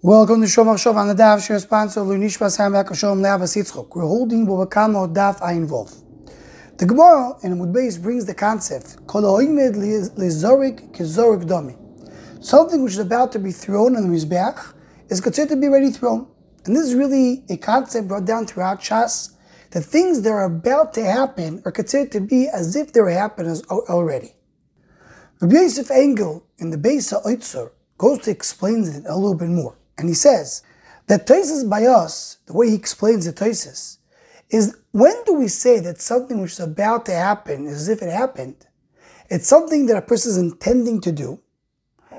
Welcome to Shomar Shov on the Daf, share sponsor Lunishbas Hamak Shom Leavas Yitzchok. We're holding Bava Kama Daf Ayin Vov. The Gemara in Amud Beis brings the concept Kol Oimed Lizorik Kizorik Domi. Something which is about to be thrown on the Mizbeach is considered to be already thrown. And this is really a concept brought down throughout Shas. The things that are about to happen are considered to be as if they were happening already. Rabbi Yosef Engel in the Beis Oitzer goes to explain it a little bit more. And he says that Toises by us, the way he explains the Toises, is when do we say that something which is about to happen is as if it happened? It's something that a person is intending to do,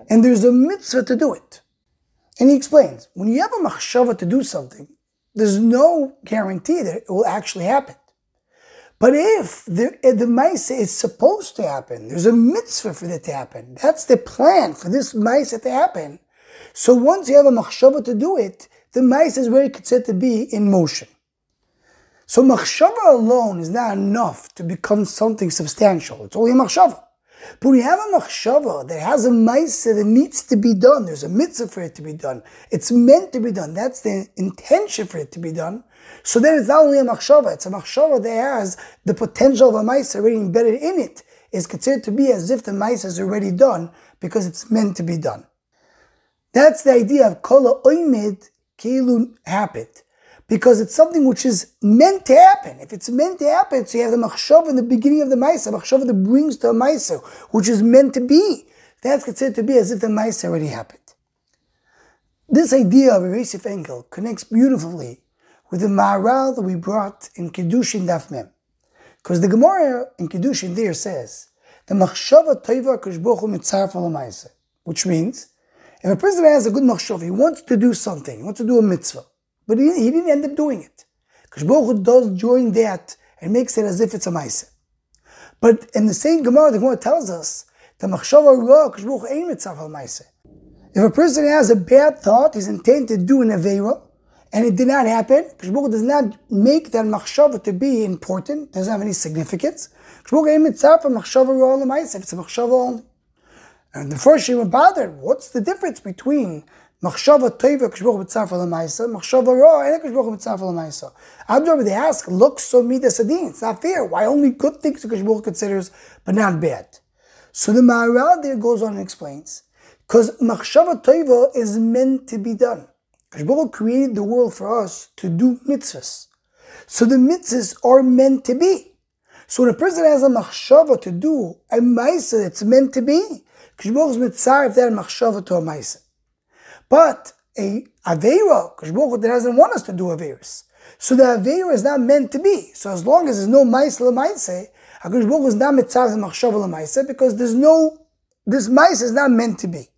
and there's a mitzvah to do it. And he explains, when you have a machshava to do something, there's no guarantee that it will actually happen. But if the, the is supposed to happen, there's a mitzvah for it to happen. That's the plan for this maise to happen. So once you have a machshava to do it, the maise is very considered to be in motion. So machshava alone is not enough to become something substantial. It's only a machshava. But you have a machshava that has a maise that needs to be done, there's a mitzvah for it to be done. It's meant to be done. That's the intention for it to be done. So then it's not only a machshava, it's a machshava that has the potential of a maise already embedded in it. Is considered to be as if the maise is already done because it's meant to be done. That's the idea of kol oimid kilu happened. Because it's something which is meant to happen. If it's meant to happen, so you have the machshav in the beginning of the maisa, machshav that brings to a maisa, which is meant to be. That's considered to be as if the maisa already happened. This idea of a Yosef Engel connects beautifully with the Maharal that we brought in Kiddushin Daf Mem. Because the Gemara in Kiddushin there says, the machshava toiva kushbochu mitzarfa which means if a person has a good machshava, he wants to do something, he wants to do a mitzvah, but he, he didn't end up doing it. Baruch does join that and makes it as if it's a ma'aseh. But in the same Gemara, the Gemara tells us the machshava ra Baruch ain't mitzvah ma'aseh. If a person has a bad thought, he's intended to do an avera, and it did not happen, Baruch does not make that machshava to be important, doesn't have any significance. Baruch ain't mitzvah machshava ra l'ma'aseh, it's a machshava only. And the first she were bothered. What's the difference between machshava teva kishbuch b'tzarfa l'maisa, machshava ra and kishbuch b'tzarfa l'maisa? They ask, look so midas adin. It's not fair. Why only good things the kishbuch considers, but not bad? So the Maharal there goes on and explains, because machshava teva is meant to be done. Kishbuch created the world for us to do mitzvahs. So the mitzvahs are meant to be. So when a person has a machshava to do a maisa that's meant to be, Kishbuch is mitzar if that machshava to a ma'isa. But a aveira, Kishbuch doesn't want us to do averas. So the aveira is not meant to be. So as long as there's no ma'isa l'ma'isa, Hakadosh is not mitzar the machshava l'ma'isa because there's no this ma'isa is not meant to be.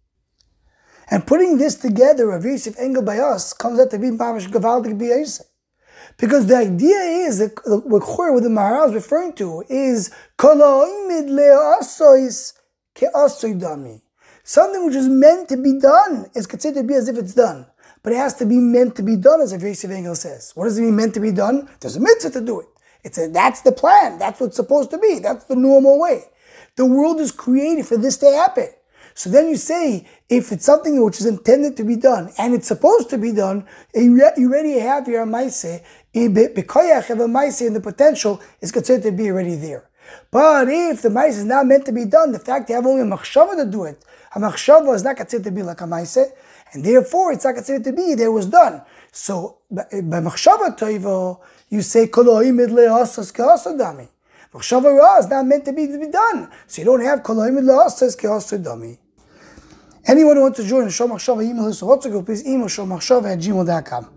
And putting this together, Rav Yosef Engel by us comes out to be mamash gavaldik b'yosef. Because the idea is that what the Maharal is referring to is Something which is meant to be done is considered to be as if it's done. But it has to be meant to be done, as Yosef Engel says. What does it mean meant to be done? There's a mitzvah to do it. It's a, that's the plan. That's what's supposed to be. That's the normal way. The world is created for this to happen. So then you say, if it's something which is intended to be done and it's supposed to be done, you already have your maise, eh, bekoyach of a maise and the potential is considered to be already there. But if the maise is not meant to be done, the fact you have only a machshava to do it, a machshava is not considered to be like a maise, and therefore it's not considered to be there was done. So by eh, machshava toivo, you say koloim idle asas dami. Machshava ra is not meant to be, to be done, so you don't have koloim idle asas dami. Anyone who wants to join the Show Machshava email list, also go please email showmachshava at gmail.com.